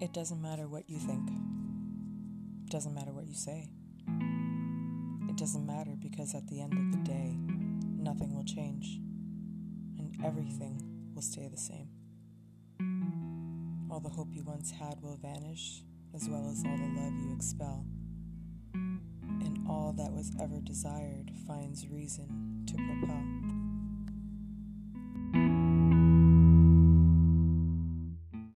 It doesn't matter what you think. It doesn't matter what you say. It doesn't matter because at the end of the day, nothing will change and everything will stay the same. All the hope you once had will vanish, as well as all the love you expel. And all that was ever desired finds reason to propel.